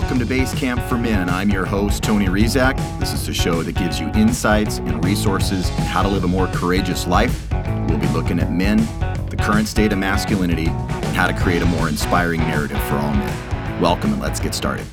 welcome to Base Camp for Men. I'm your host, Tony Rizak. This is the show that gives you insights and resources on how to live a more courageous life. We'll be looking at men, the current state of masculinity, and how to create a more inspiring narrative for all men. Welcome, and let's get started.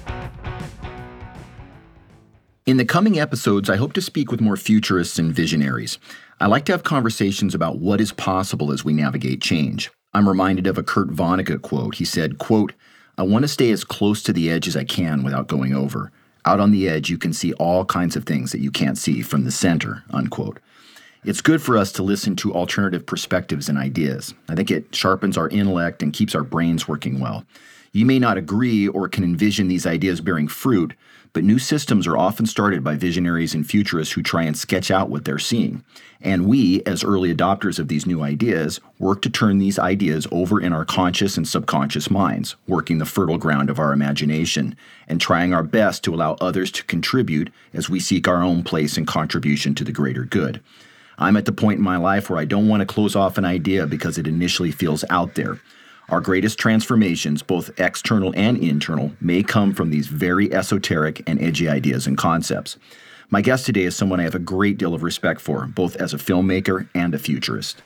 In the coming episodes, I hope to speak with more futurists and visionaries. I like to have conversations about what is possible as we navigate change. I'm reminded of a Kurt Vonnegut quote. He said, quote, I want to stay as close to the edge as I can without going over. Out on the edge, you can see all kinds of things that you can't see from the center, unquote. It's good for us to listen to alternative perspectives and ideas. I think it sharpens our intellect and keeps our brains working well. You may not agree or can envision these ideas bearing fruit, but new systems are often started by visionaries and futurists who try and sketch out what they're seeing. And we, as early adopters of these new ideas, work to turn these ideas over in our conscious and subconscious minds, working the fertile ground of our imagination, and trying our best to allow others to contribute as we seek our own place and contribution to the greater good. I'm at the point in my life where I don't want to close off an idea because it initially feels out there. Our greatest transformations, both external and internal, may come from these very esoteric and edgy ideas and concepts. My guest today is someone I have a great deal of respect for, both as a filmmaker and a futurist.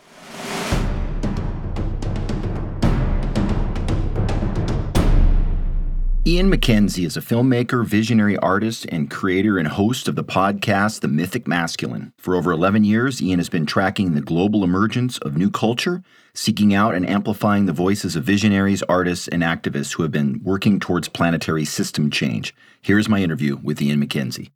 Ian McKenzie is a filmmaker, visionary artist, and creator and host of the podcast The Mythic Masculine. For over 11 years, Ian has been tracking the global emergence of new culture, seeking out and amplifying the voices of visionaries, artists, and activists who have been working towards planetary system change. Here's my interview with Ian McKenzie.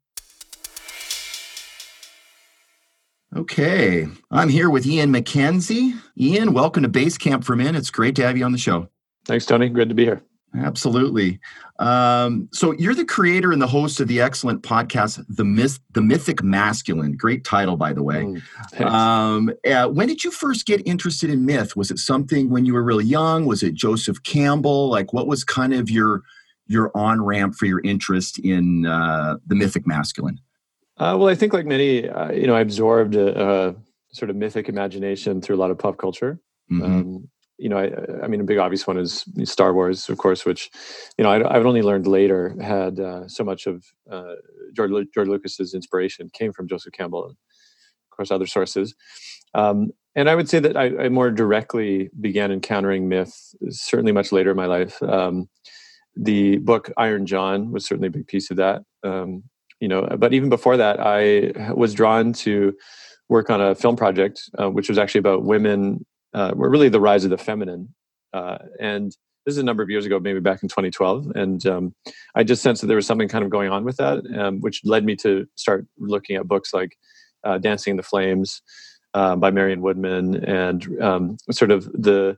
Okay, I'm here with Ian McKenzie. Ian, welcome to Base Camp for Men. It's great to have you on the show. Thanks, Tony. Good to be here. Absolutely. Um, so you're the creator and the host of the excellent podcast, The Myth, The Mythic Masculine. Great title, by the way. Mm, um, uh, when did you first get interested in myth? Was it something when you were really young? Was it Joseph Campbell? Like, what was kind of your your on ramp for your interest in uh, the mythic masculine? Uh, well, I think like many, uh, you know, I absorbed a, a, sort of mythic imagination through a lot of pop culture. Mm-hmm. Um, you know, I, I, mean, a big obvious one is Star Wars, of course, which, you know, I, have only learned later had uh, so much of uh, George, George Lucas's inspiration came from Joseph Campbell and, of course, other sources. Um, and I would say that I, I, more directly began encountering myth certainly much later in my life. Um, the book Iron John was certainly a big piece of that. Um, you know, but even before that, I was drawn to work on a film project, uh, which was actually about women uh, were really the rise of the feminine. Uh, and this is a number of years ago, maybe back in 2012. And um, I just sensed that there was something kind of going on with that, um, which led me to start looking at books like uh, Dancing in the Flames uh, by Marion Woodman and um, sort of the,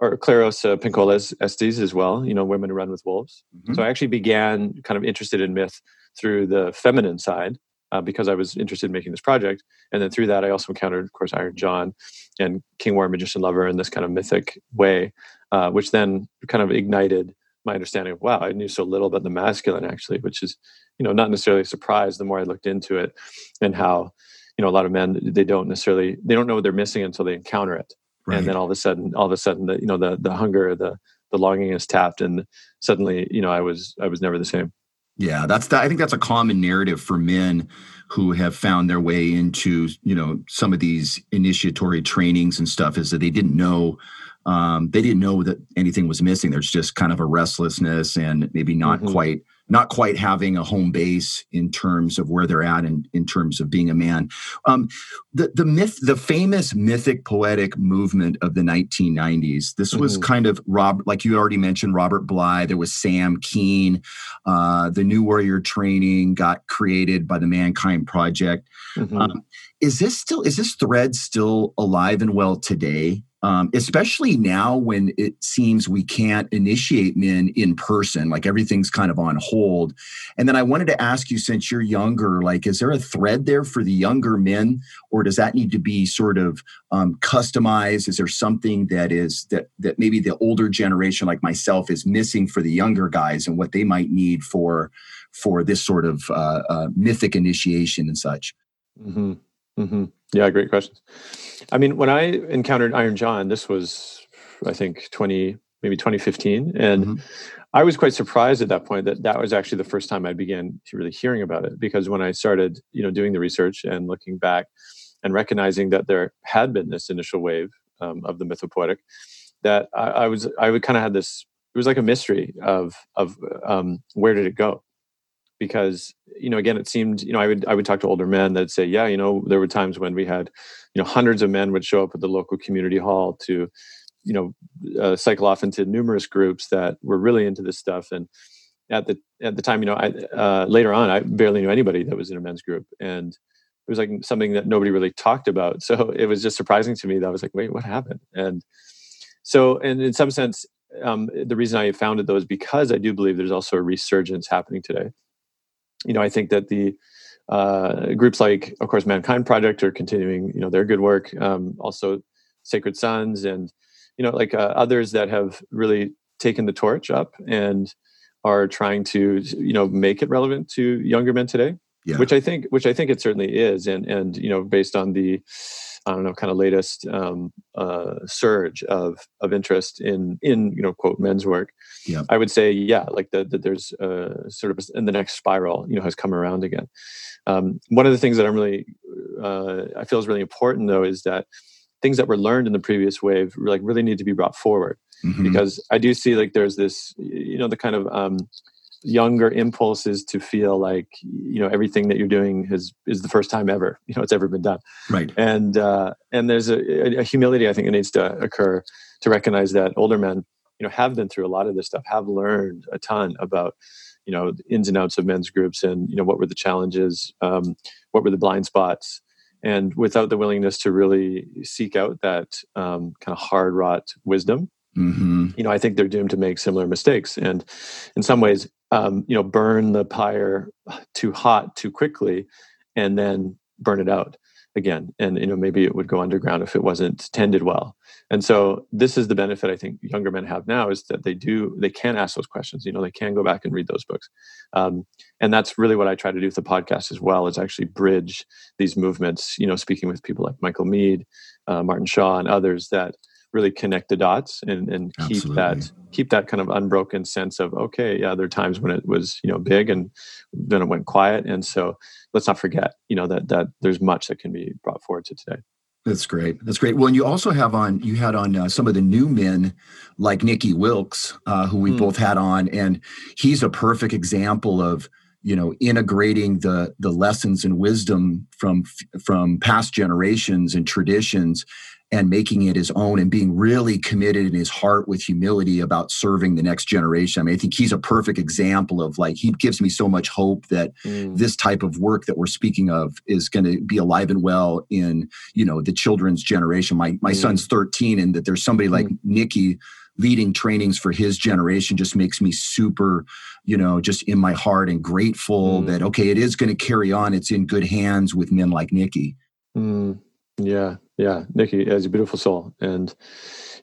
or Clarissa uh, Pinkola Estes as well, you know, Women Who Run with Wolves. Mm-hmm. So I actually began kind of interested in myth through the feminine side uh, because I was interested in making this project. And then through that, I also encountered, of course, Iron John and King Warrior Magician Lover in this kind of mythic way, uh, which then kind of ignited my understanding of wow, I knew so little about the masculine actually, which is you know not necessarily a surprise. The more I looked into it, and how you know a lot of men they don't necessarily they don't know what they're missing until they encounter it, right. and then all of a sudden, all of a sudden, the you know the the hunger, the the longing is tapped, and suddenly you know I was I was never the same. Yeah, that's that. I think that's a common narrative for men who have found their way into you know some of these initiatory trainings and stuff is that they didn't know um, they didn't know that anything was missing. There's just kind of a restlessness and maybe not mm-hmm. quite not quite having a home base in terms of where they're at and in terms of being a man. Um, the the myth, the famous mythopoetic movement of the 1990s. This was mm-hmm. kind of Rob, like you already mentioned, Robert Bly. There was Sam Keen. Uh, the New Warrior Training got created by the Mankind Project. Mm-hmm. Um, is this still is this thread still alive and well today? Um, especially now when it seems we can't initiate men in person like everything's kind of on hold. And then i wanted to ask you since you're younger like is there a thread there for the younger men or does that need to be sort of um, customized? Is there something that is that that maybe the older generation like myself is missing for the younger guys and what they might need for for this sort of uh, uh, mythic initiation and such? Mm-hmm. Mm-hmm. Yeah, great questions. I mean, when I encountered Iron John, this was, I think, 20, maybe 2015. And mm-hmm. I was quite surprised at that point that that was actually the first time I began to really hearing about it because when I started, you know, doing the research and looking back and recognizing that there had been this initial wave um, of the mythopoetic, that I, I was I would kind of had this. It was like a mystery of of um, where did it go, because you know again it seemed you know I would I would talk to older men that say yeah you know there were times when we had you know hundreds of men would show up at the local community hall to you know uh, cycle off into numerous groups that were really into this stuff. And at the at the time you know I uh, later on I barely knew anybody that was in a men's group and it was like something that nobody really talked about. So it was just surprising to me that I was like wait what happened? And so and in some sense um, the reason I founded those is because I do believe there's also a resurgence happening today you know I think that the uh, groups like of course mankind project are continuing you know their good work um, also sacred sons and you know like uh, others that have really taken the torch up and are trying to you know make it relevant to younger men today yeah. which i think which i think it certainly is and and you know based on the i don't know kind of latest um, uh, surge of of interest in in you know quote men's work yeah. i would say yeah like that the, there's uh, sort of in the next spiral you know has come around again um, one of the things that i'm really uh, i feel is really important though is that things that were learned in the previous wave like really need to be brought forward mm-hmm. because i do see like there's this you know the kind of um, younger impulses to feel like you know everything that you're doing is is the first time ever you know it's ever been done. Right. And uh and there's a, a humility i think it needs to occur to recognize that older men you know have been through a lot of this stuff have learned a ton about you know the ins and outs of men's groups and you know what were the challenges um, what were the blind spots. And without the willingness to really seek out that um, kind of hard wrought wisdom mm-hmm. you know i think they're doomed to make similar mistakes and in some ways um, you know burn the pyre too hot too quickly and then burn it out again. And you know maybe it would go underground if it wasn't tended well. And so this is the benefit i think younger men have now is that they do they can ask those questions you know they can go back and read those books. Um, and that's really what i try to do with the podcast as well is actually bridge these movements you know speaking with people like michael Meade, uh, martin shaw and others that really connect the dots and, and keep that keep that kind of unbroken sense of okay yeah there are times when it was you know big and then it went quiet and so let's not forget you know that that there's much that can be brought forward to today that's great. That's great. Well, and you also have on you had on uh, some of the new men like Nicky Wilkes, uh, who we mm. both had on, and he's a perfect example of you know integrating the the lessons and wisdom from from past generations and traditions and making it his own and being really committed in his heart with humility about serving the next generation. I mean, I think he's a perfect example of like, he gives me so much hope that mm. this type of work that we're speaking of is going to be alive and well in, you know, the children's generation. My, my mm. son's 13 and that there's somebody mm. like Nicky leading trainings for his generation just makes me super, you know, just in my heart and grateful mm. that, okay, it is going to carry on. It's in good hands with men like nicky Mm. Yeah, yeah, nicky has a beautiful soul, and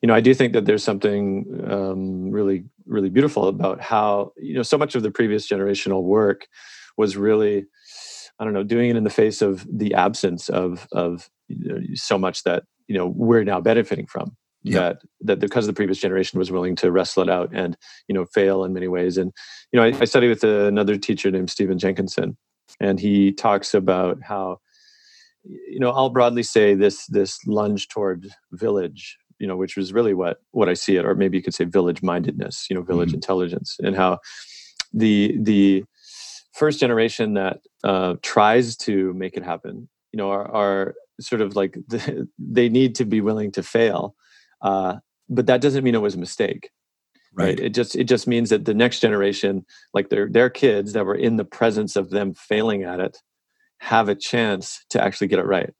you know, I do think that there's something um, really, really beautiful about how you know so much of the previous generational work was really, I don't know, doing it in the face of the absence of of you know, so much that you know we're now benefiting from. Yeah. That that because the previous generation was willing to wrestle it out and you know fail in many ways, and you know, I, I studied with another teacher named Stephen Jenkinson, and he talks about how you know i'll broadly say this this lunge toward village you know which was really what what i see it or maybe you could say village mindedness you know village mm-hmm. intelligence and how the the first generation that uh, tries to make it happen you know are, are sort of like the, they need to be willing to fail uh, but that doesn't mean it was a mistake right. right. it just it just means that the next generation like their their kids that were in the presence of them failing at it have a chance to actually get it right.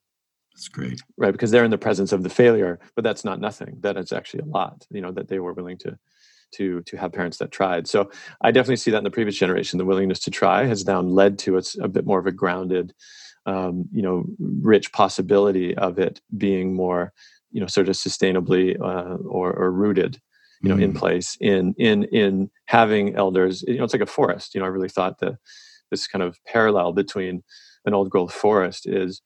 That's great. Right. Because they're in the presence of the failure, but that's not nothing. That is actually a lot, you know, that they were willing to to to have parents that tried. So I definitely see that in the previous generation. The willingness to try has now led to it's a bit more of a grounded, um, you know, rich possibility of it being more, you know, sort of sustainably uh, or, or rooted, you know, mm. in place in in in having elders. You know, it's like a forest. You know, I really thought that this kind of parallel between an old growth forest is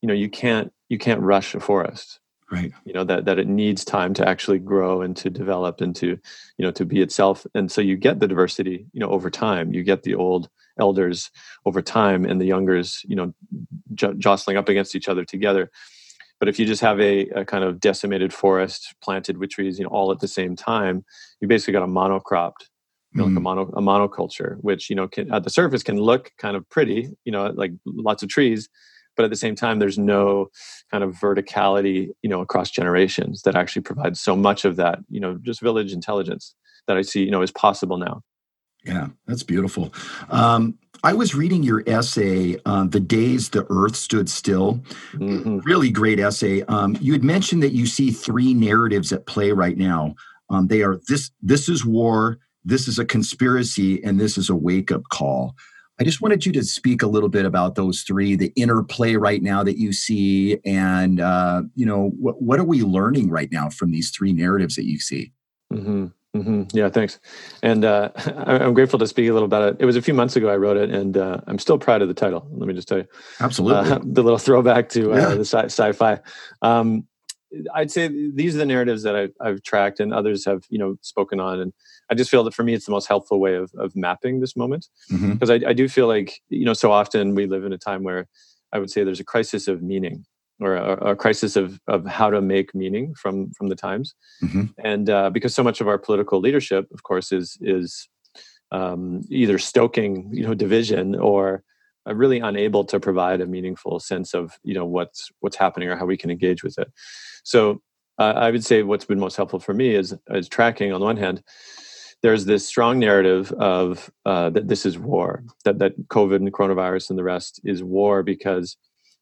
you know you can't you can't rush a forest. Right. You know that that it needs time to actually grow and to develop and to you know to be itself. And so you get the diversity you know over time. You get the old elders over time and the youngers you know j- jostling up against each other together. But if you just have a, a, kind of decimated forest planted with trees you know all at the same time you basically got a monocropped you know, like a mm. mono a monoculture which you know can, at the surface can look kind of pretty you know like lots of trees but at the same time there's no kind of verticality you know across generations that actually provides so much of that you know just village intelligence that i see you know is possible now. Yeah that's beautiful. Um, i was reading your essay uh, the days the earth stood still. Mm-hmm. really great essay. Um, you had mentioned that you see three narratives at play right now. Um, they are this this is war this is a conspiracy and this is a wake-up call I just wanted you to speak a little bit about those three, the interplay right now that you see, and uh, you know what, what are we learning right now from these three narratives that you see? Mm-hmm. Mm-hmm. Yeah, thanks. And uh, I'm grateful to speak a little about it. It was a few months ago I wrote it, and uh, I'm still proud of the title. Let me just tell you. Absolutely. Uh, the little throwback to uh, yeah. the sci- sci-fi. Um, I'd say these are the narratives that I've, I've, tracked, and others have you know spoken on. And I just feel that for me, it's the most helpful way of of mapping this moment because mm-hmm. I, I, do feel like you know so often we live in a time where I would say there's a crisis of meaning or a, a crisis of of how to make meaning from from the times, mm-hmm. and uh, because so much of our political leadership, of course, is is um, either stoking you know division or really unable to provide a meaningful sense of you know what's what's happening or how we can engage with it so uh, I would say what's been most helpful for me is is tracking on the one hand. There's this strong narrative of uh, that this is war, that that COVID and coronavirus and the rest is war because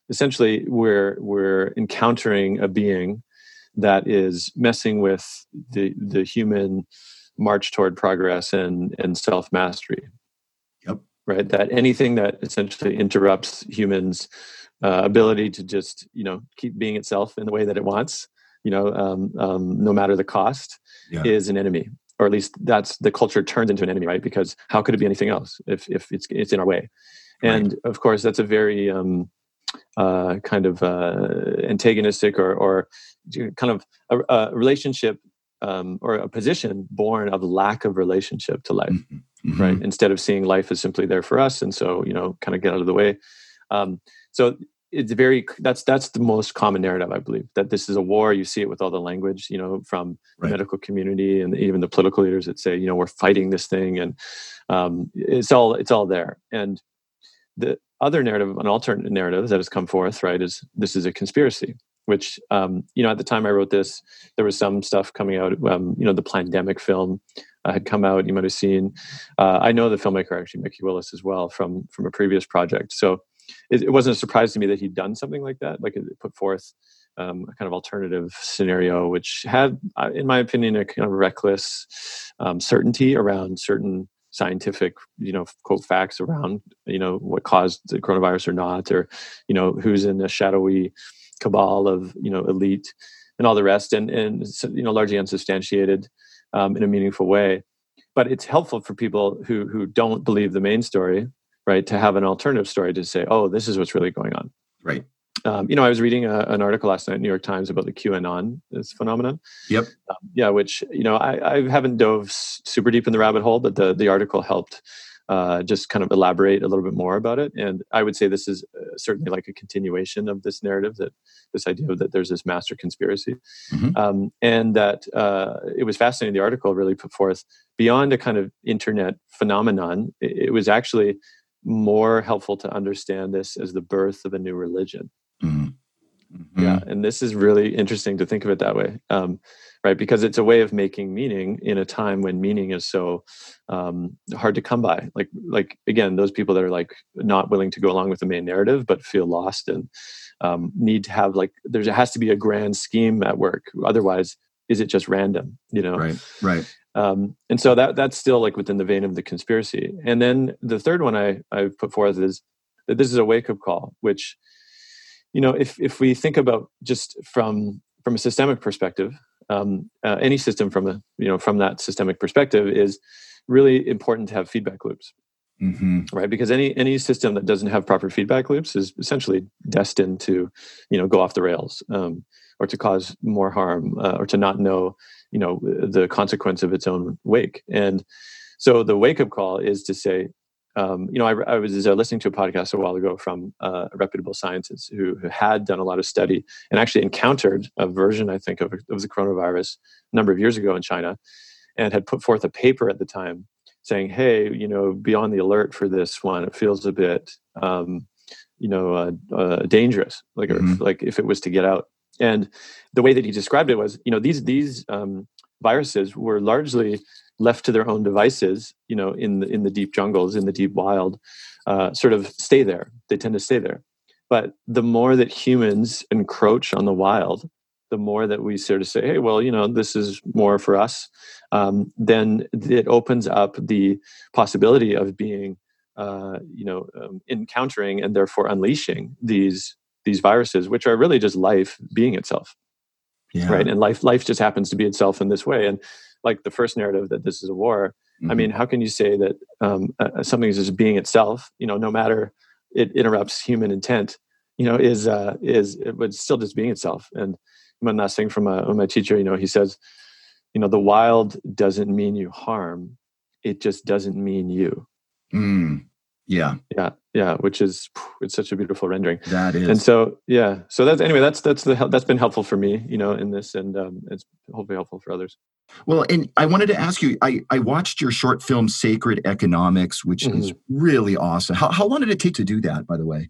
essentially we're we're encountering a being that is messing with the the human march toward progress and and self mastery. Right. That anything that essentially interrupts humans uh, ability to just you know keep being itself in the way that it wants you know um, um, no matter the cost yeah. is an enemy or at least that's the culture turns into an enemy right because how could it be anything else if, if it's, it's in our way and right. of course that's a very um, uh, kind of uh, antagonistic or, or kind of a, a relationship um, or a position born of lack of relationship to life mm-hmm. Mm-hmm. right instead of seeing life as simply there for us and so you know kind of get out of the way um, so it's very that's that's the most common narrative i believe that this is a war you see it with all the language you know from right. the medical community and even the political leaders that say you know we're fighting this thing and um, it's all it's all there and the other narrative an alternate narrative that has come forth right is this is a conspiracy which um, you know at the time i wrote this there was some stuff coming out um, you know the Plandemic film uh, had come out you might have seen. Uh, i know the filmmaker actually Mikki Willis as well from from a previous project. So it, it, wasn't a surprise to me that he'd done something like that, like it put forth um, a kind of alternative scenario, which had, uh, in my opinion, a kind of reckless um, certainty around certain scientific, you know, quote facts around, you know, what caused the coronavirus or not, or you know, who's in a shadowy cabal of you know elite and all the rest, and and you know, largely unsubstantiated um, in a meaningful way. But it's helpful for people who who don't believe the main story right? To have an alternative story to say, oh, this is what's really going on. Right. Um, you know, I was reading a, an article last night, New York Times, about the QAnon this phenomenon. Yep. Um, yeah, which you know, I, I haven't dove super deep in the rabbit hole, but the the article helped uh, just kind of elaborate a little bit more about it. And I would say this is uh, certainly like a continuation of this narrative that this idea that there's this master conspiracy, mm-hmm. um, and that uh, it was fascinating. The article really put forth beyond a kind of internet phenomenon. It, it was actually more helpful to understand this as the birth of a new religion. Mm-hmm. Mm-hmm. Yeah, and this is really interesting to think of it that way, um, right? Because it's a way of making meaning in a time when meaning is so um, hard to come by. Like, like again, those people that are like not willing to go along with the main narrative but feel lost and um, need to have like there has to be a grand scheme at work. Otherwise, is it just random? You know, right, right. Um, and so that that's still like within the vein of the conspiracy. And then the third one I I put forth is that this is a wake up call, which you know if if we think about just from from a systemic perspective, um, uh, any system from a you know from that systemic perspective is really important to have feedback loops. Mm-hmm. right because any any system that doesn't have proper feedback loops is essentially destined to you know go off the rails um, or to cause more harm uh, or to not know you know the consequence of its own wake and so the wake up call is to say um, you know I, I was uh, listening to a podcast a while ago from uh, reputable scientists who, who, had done a lot of study and actually encountered a version i think of, of the coronavirus a number of years ago in china and had put forth a paper at the time saying hey you know be on the alert for this one it feels a bit um, you know uh, uh, dangerous like mm-hmm. like if it was to get out and the way that he described it was you know these these um, viruses were largely left to their own devices you know in the in the deep jungles in the deep wild uh, sort of stay there. They tend to stay there. But the more that humans encroach on the wild the more that we sort of say hey well you know this is more for us um, then it opens up the possibility of being uh, you know um, encountering and therefore unleashing these these viruses which are really just life being itself yeah. right? And life life just happens to be itself in this way. And like the first narrative that this is a war mm-hmm. i mean how can you say that um, uh, something is just being itself you know no matter it interrupts human intent you know is uh is it was still just being itself and one last thing from, a, uh, my teacher you know he says you know the wild doesn't mean you harm it just doesn't mean you mm. Yeah. Yeah. Yeah. Which is it's such a beautiful rendering. That is. And so yeah. So that's anyway. That's that's the that's been helpful for me, you know, in this, and um, it's hopefully helpful for others. Well, and I wanted to ask you. I I watched your short film Sacred Economics, which mm-hmm. is really awesome. How how long did it take to do that? By the way.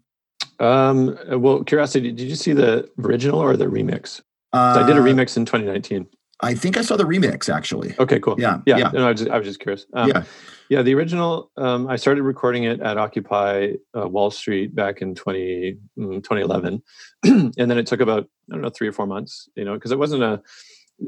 Um. Well, curiosity. Did you see the original or the remix? Uh, I did a remix in 2019. I think I saw the remix actually. Okay, cool. Yeah, yeah. yeah. No, I was just, I was just curious. Um, yeah, yeah. The original, um, I started recording it at Occupy uh, Wall Street back in 20, mm, 2011, and then it took about I don't know three or four months. You know, because it wasn't a,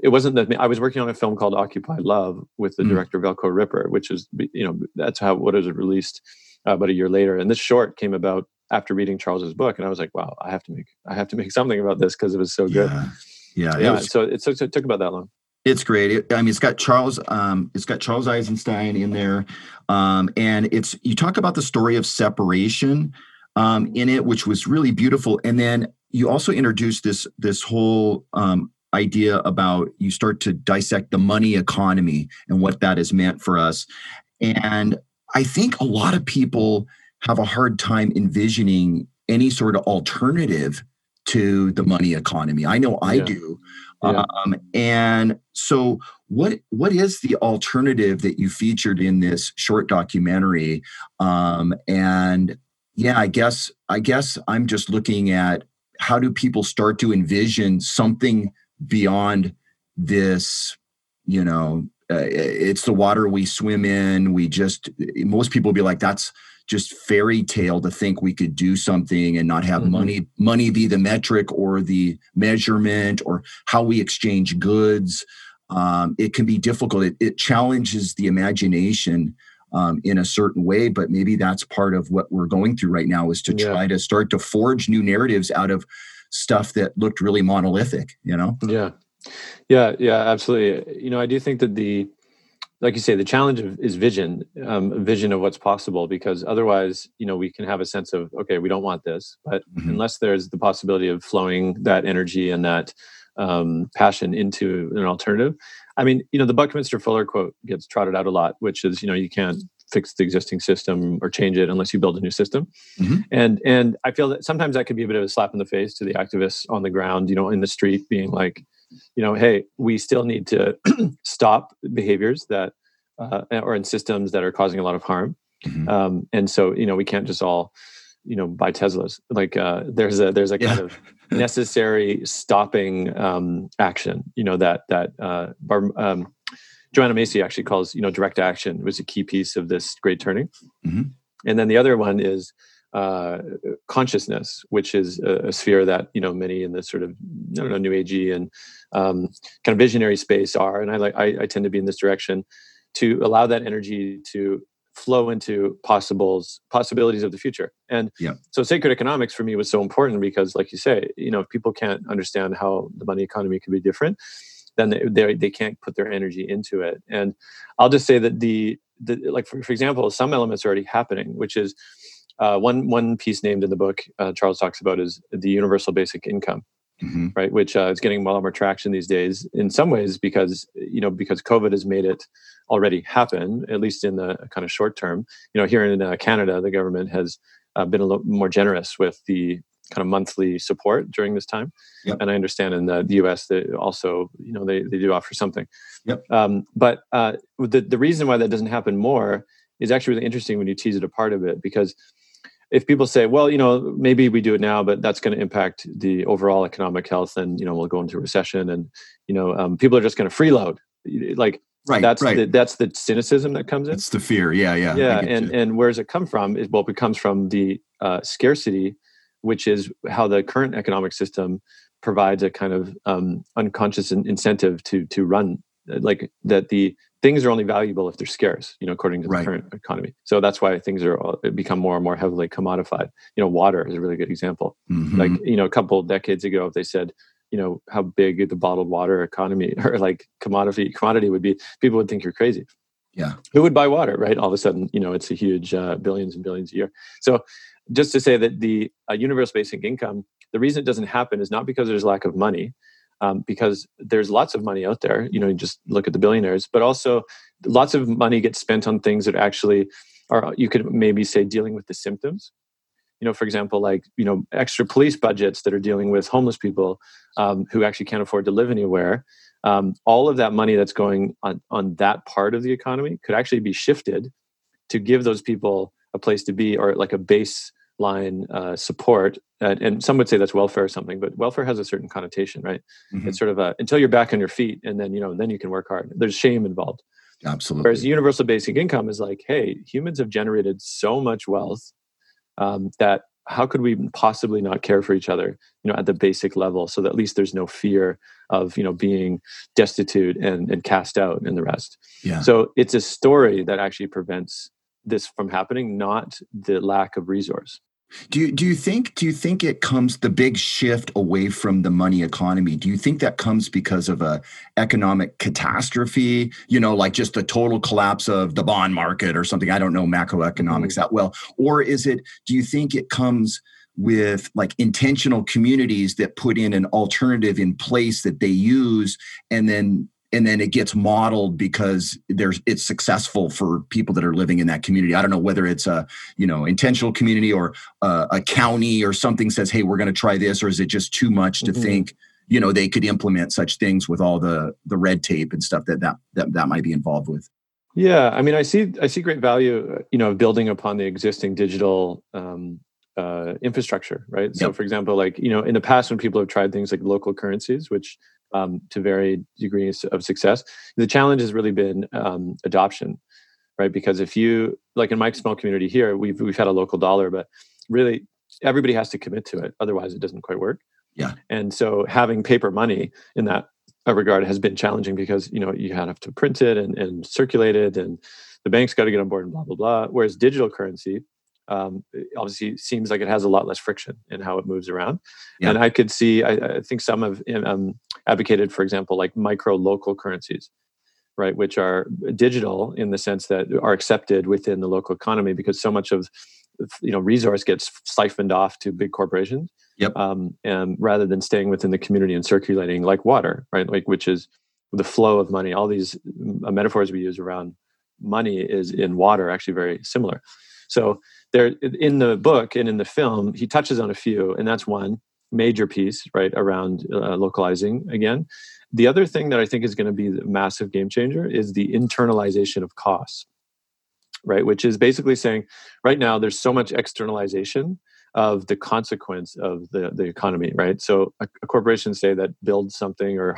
it wasn't that I was working on a film called Occupy Love with the mm. director Velcrow Ripper, which is you know that's how what was released uh, about a year later, and this short came about after reading Charles's book, and I was like, wow, I have to make I have to make something about this because it was so good. Yeah. Yeah. It was, so it took, it took about that long. It's great. It, I mean, it's got Charles. Um, it's got Charles Eisenstein in there, um, and it's you talk about the story of separation um, in it, which was really beautiful. And then you also introduce this this whole um, idea about you start to dissect the money economy and what that has meant for us. And I think a lot of people have a hard time envisioning any sort of alternative to the money economy. I know I yeah. do. Yeah. Um, and so, what what is the alternative that you featured in this short documentary? Um, and yeah, I guess I guess I'm just looking at how do people start to envision something beyond this, you know, uh, it's the water we swim in. We just most people be like, that's just fairy tale to think we could do something and not have mm-hmm. money money be the metric or the measurement or how we exchange goods. Um, it can be difficult. It, it challenges the imagination um, in a certain way but maybe that's part of what we're going through right now is to yeah. try to start to forge new narratives out of stuff that looked really monolithic you know? Yeah. Yeah yeah absolutely. You know i do think that the like you say, the challenge is vision, um, vision of what's possible, because otherwise, you know, we can have a sense of, okay, we don't want this, but mm-hmm. unless there's the possibility of flowing that energy and that um, passion into an alternative, I mean, you know, the Buckminster Fuller quote gets trotted out a lot, which is, you know, you can't fix the existing system or change it unless you build a new system. Mm-hmm. And and I feel that sometimes that could be a bit of a slap in the face to the activists on the ground, you know, in the street, being like, you know, hey, we still need to stop behaviors that uh, or in systems that are causing a lot of harm. Mm-hmm. Um, and so, you know, we can't just all, you know, buy Teslas. Like uh, there's a there's a kind yeah. of necessary stopping um, action. You know that that uh, Bar- um, Joanna Macy actually calls you know direct action was a key piece of this great turning. Mm-hmm. And then the other one is uh, consciousness, which is a, a, sphere that you know many in the sort of I don't know new agey and um, kind of visionary space are, and I like I, I, tend to be in this direction to allow that energy to flow into possibles possibilities of the future. And yeah. so sacred economics for me was so important because, like you say, you know, if people can't understand how the money economy can be different, then they, they, they can't put their energy into it. And I'll just say that the, the like for, for example, some elements are already happening, which is uh, one one piece named in the book uh, Charles talks about is the universal basic income. mm-hmm. right? Which uh, is getting a lot more traction these days. In some ways, because you know, because COVID has made it already happen, at least in the kind of short term. You know, here in uh, Canada, the government has uh, been a little more generous with the kind of monthly support during this time. Yep. And I understand in the, U.S. that also, you know, they, they do offer something. Yep. Um, but uh, the the reason why that doesn't happen more is actually really interesting when you tease it apart a bit because if people say, well, you know, maybe we do it now, but that's going to impact the overall economic health, and you know, we'll go into recession, and you know, um, people are just going to freeload. Like Right. That's right. the that's the cynicism that comes in. It's the fear. Yeah, yeah. Yeah. And you. and where does it come from? Is well, it comes from the uh, scarcity, which is how the current economic system provides a kind of um, unconscious incentive to to run like that the things are only valuable if they're scarce you know according to the right. current economy. So that's why things are become more and more heavily commodified. You know water is a really good example. Mm-hmm. like you know a couple decades ago if they said you know how big the bottled water economy or like commodity commodity would be people would think you're crazy. Yeah. Who would buy water right? All of a sudden you know it's a huge uh, billions and billions a year. So just to say that the uh, universal basic income the reason it doesn't happen is not because there's lack of money um, because there's lots of money out there you know you just look at the billionaires but also lots of money gets spent on things that actually are you could maybe say dealing with the symptoms you know, for example, like you know, extra police budgets that are dealing with homeless people um, who actually can't afford to live anywhere. Um, all of that money that's going on on that part of the economy could actually be shifted to give those people a place to be or like a baseline uh, support. Uh, and some would say that's welfare or something, but welfare has a certain connotation, right? Mm-hmm. It's sort of a until you're back on your feet, and then you know, then you can work hard. There's shame involved. Absolutely. Whereas universal basic income is like, hey, humans have generated so much wealth um, that how could we possibly not care for each other you know at the basic level so that at least there's no fear of you know being destitute and, and cast out and the rest yeah. so it's a story that actually prevents this from happening not the lack of resource do you do you think do you think it comes the big shift away from the money economy? Do you think that comes because of a economic catastrophe? You know, like just the total collapse of the bond market or something. I don't know macroeconomics mm-hmm. that well. Or is it? Do you think it comes with like intentional communities that put in an alternative in place that they use and then and then it gets modeled because there's it's successful for people that are living in that community. I don't know whether it's a you know intentional community or a, a county or something says, hey, we're going to try this, or is it just too much to mm-hmm. think you know they could implement such things with all the the red tape and stuff that that that, that might be involved with. Yeah, I mean, I see I see great value, you know, building upon the existing digital um, uh, infrastructure, right? Yep. So, for example, like you know, in the past when people have tried things like local currencies, which um, to varied degrees of success. The challenge has really been um, adoption, right? Because if you like in my small community here, we've we've had a local dollar, but really everybody has to commit to it, otherwise it doesn't quite work. Yeah. And so having paper money in that regard has been challenging because you know you have to print it and, and circulate it, and the bank's got to get on board and blah blah blah. Whereas digital currency, um, obviously seems like it has a lot less friction in how it moves around. Yeah. And I could see, I, I think some have um, advocated, for example, like micro local currencies, right, which are digital in the sense that are accepted within the local economy because so much of you know resource gets siphoned off to big corporations. Yep. Um, and rather than staying within the community and circulating like water, right, like which is the flow of money. All these uh, metaphors we use around money is in water actually very similar. So there in the book and in the film he touches on a few and that's one major piece right around uh, localizing again. The other thing that i think is going to be the massive game changer is the internalization of costs right which is basically saying right now there's so much externalization of the consequence of the, the economy right? So a, a corporation say that builds something or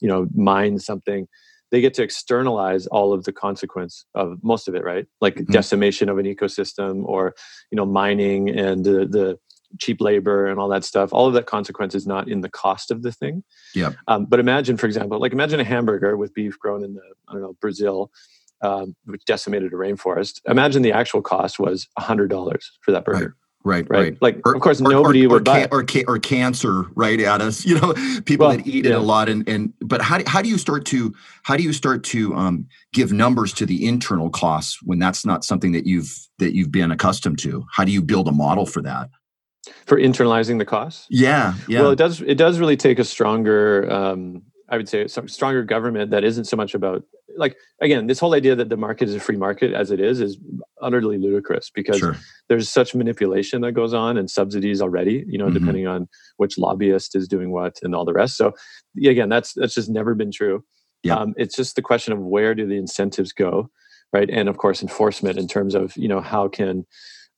you know mines something they get to externalize all of the consequence of most of it right? Like mm-hmm. decimation of an ecosystem or you know mining and the, the cheap labor and all that stuff. All of that consequence is not in the cost of the thing. Yeah um, but imagine for example like imagine a hamburger with beef grown in the i don't know brazil um, which decimated a rainforest. Imagine the actual cost was $100 for that burger. right. Right, right, right. Like, or, of course, nobody or, would buy or, ca- or cancer, right? At us, you know, people well, that eat yeah. it a lot, and and but how do, how do you start to how do you start to um, give numbers to the internal costs when that's not something that you've that you've been accustomed to? How do you build a model for that? for internalizing the costs. Yeah, yeah. Well, it does. It does really take a stronger, um, I would say, a stronger government that isn't so much about like again this whole idea that the market is a free market as it is is utterly ludicrous because sure. there's such manipulation that goes on and subsidies already you know mm-hmm. depending on which lobbyist is doing what and all the rest so again that's that's just never been true yeah. Um, it's just the question of where do the incentives go right and of course enforcement in terms of you know how can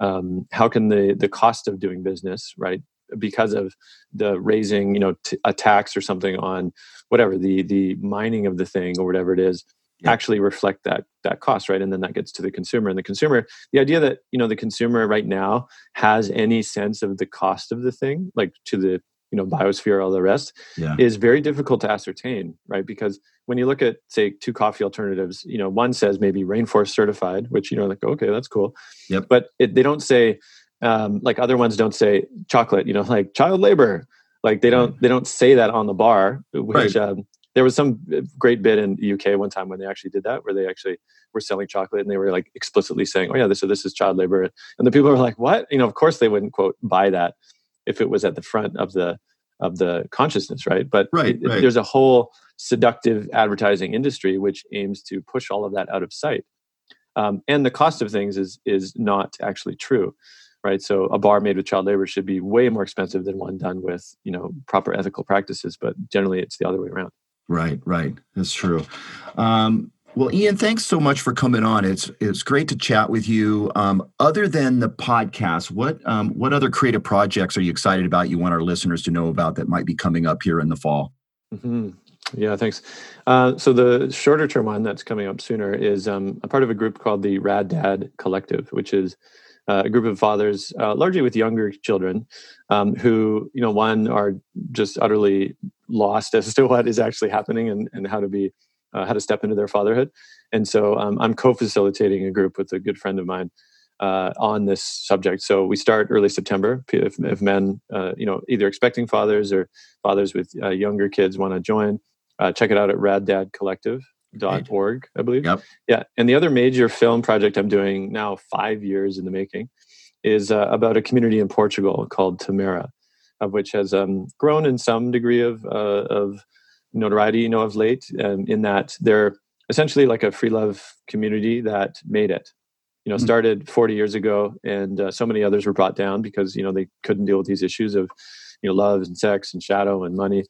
um, how can the the cost of doing business right because of the raising you know t- a tax or something on whatever the the mining of the thing or whatever it is yeah. actually reflect that that cost right and then that gets to the consumer and the consumer the idea that you know the consumer right now has any sense of the cost of the thing like to the you know biosphere all the rest yeah. is very difficult to ascertain right because when you look at say two coffee alternatives you know one says maybe rainforest certified which you know like okay that's cool yep. but it, they don't say um, like other ones don't say chocolate you know like child labor like they don't they don't say that on the bar which right. um, there was some uh, great bit in the UK one time when they actually did that, where they actually were selling chocolate and they were like explicitly saying, "Oh yeah, this so this is child labor," and the people were like, "What?" You know, of course they wouldn't quote buy that if it was at the front of the of the consciousness, right? But right, it, right. there's a whole seductive advertising industry which aims to push all of that out of sight, um, and the cost of things is is not actually true right so a bar made with child labor should be way more expensive than one done with you know proper ethical practices but generally it's the other way around Right, right. That's true. Um, well, Ian, thanks so much for coming on. It's it's great to chat with you. Um, other than the podcast, what um, what other creative projects are you excited about? You want our listeners to know about that might be coming up here in the fall. Mm-hmm. Yeah, thanks. Uh, so the shorter term one that's coming up sooner is um, a part of a group called the Rad Dad Collective, which is uh, a group of fathers, uh, largely with younger children, um, who you know one are just utterly lost as to what is actually happening and, and how to be uh, how to step into their fatherhood. And so um, I'm co-facilitating a group with a good friend of mine uh, on this subject. So we start early September. If, if men, uh, you know, either expecting fathers or fathers with uh, younger kids want to join, check it out at raddadcollective.org, I believe. Yep. Yeah. And the other major film project I'm doing now, five years in the making, is uh, about a community in Portugal called Tamera of which has um, grown in some degree of, uh, of notoriety, you know, of late, um, in that they're essentially like a free love community that made it. You know, mm-hmm. started 40 years ago, and uh, so many others were brought down because you know they couldn't deal with these issues of, you know, love and sex and shadow and money.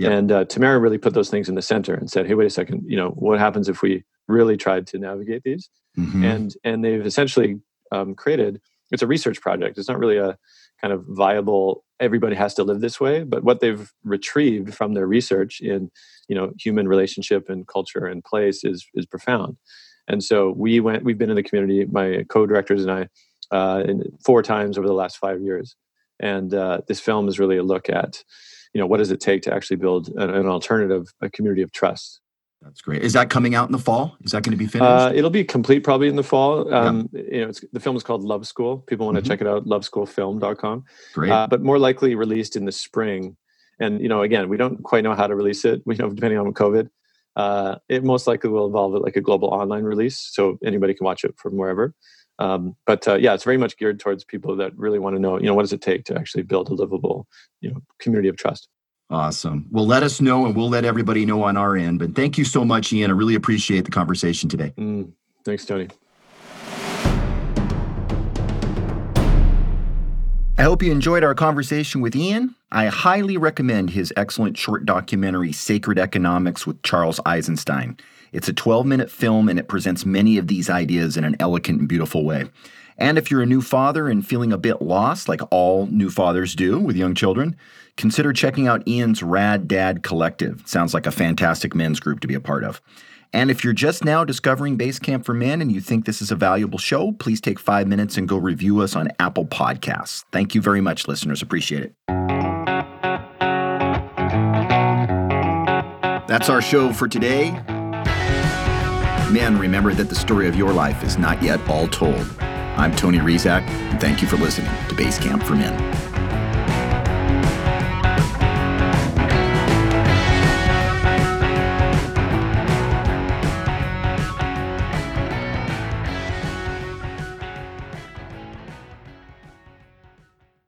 Yep. And uh, Tamera really put those things in the center and said, "Hey, wait a second. You know, what happens if we really tried to navigate these?" Mm-hmm. And and they've essentially um, created. It's a research project. It's not really a kind of viable everybody has to live this way but what they've retrieved from their research in you know human relationship and culture and place is is profound and so we went we've been in the community my co-directors and i uh, four times over the last five years and uh, this film is really a look at you know what does it take to actually build an, an alternative a community of trust that's great. Is that coming out in the fall? Is that going to be finished? Uh, it'll be complete probably in the fall. Um, yeah. You know, the film is called Love School. People want to mm-hmm. check it out, loveschoolfilm.com. Great. Uh, but more likely released in the spring. And, you know, again, we don't quite know how to release it. We know, depending on COVID, uh, it most likely will involve like a global online release. So anybody can watch it from wherever. Um, but uh, yeah, it's very much geared towards people that really want to know, you know, what does it take to actually build a livable, you know, community of trust. Awesome. Well, let us know and we'll let everybody know on our end. But thank you so much, Ian. I really appreciate the conversation today. Mm, thanks, Tony. I hope you enjoyed our conversation with Ian. I highly recommend his excellent short documentary, Sacred Economics with Charles Eisenstein. It's a 12 minute film and it presents many of these ideas in an elegant and beautiful way. And if you're a new father and feeling a bit lost, like all new fathers do with young children, consider checking out Ian's Rad Dad Collective. Sounds like a fantastic men's group to be a part of. And if you're just now discovering Basecamp for Men and you think this is a valuable show, please take five minutes and go review us on Apple Podcasts. Thank you very much, listeners. Appreciate it. That's our show for today. Men, remember that the story of your life is not yet all told. I'm Tony Rizak, and thank you for listening to Basecamp for Men.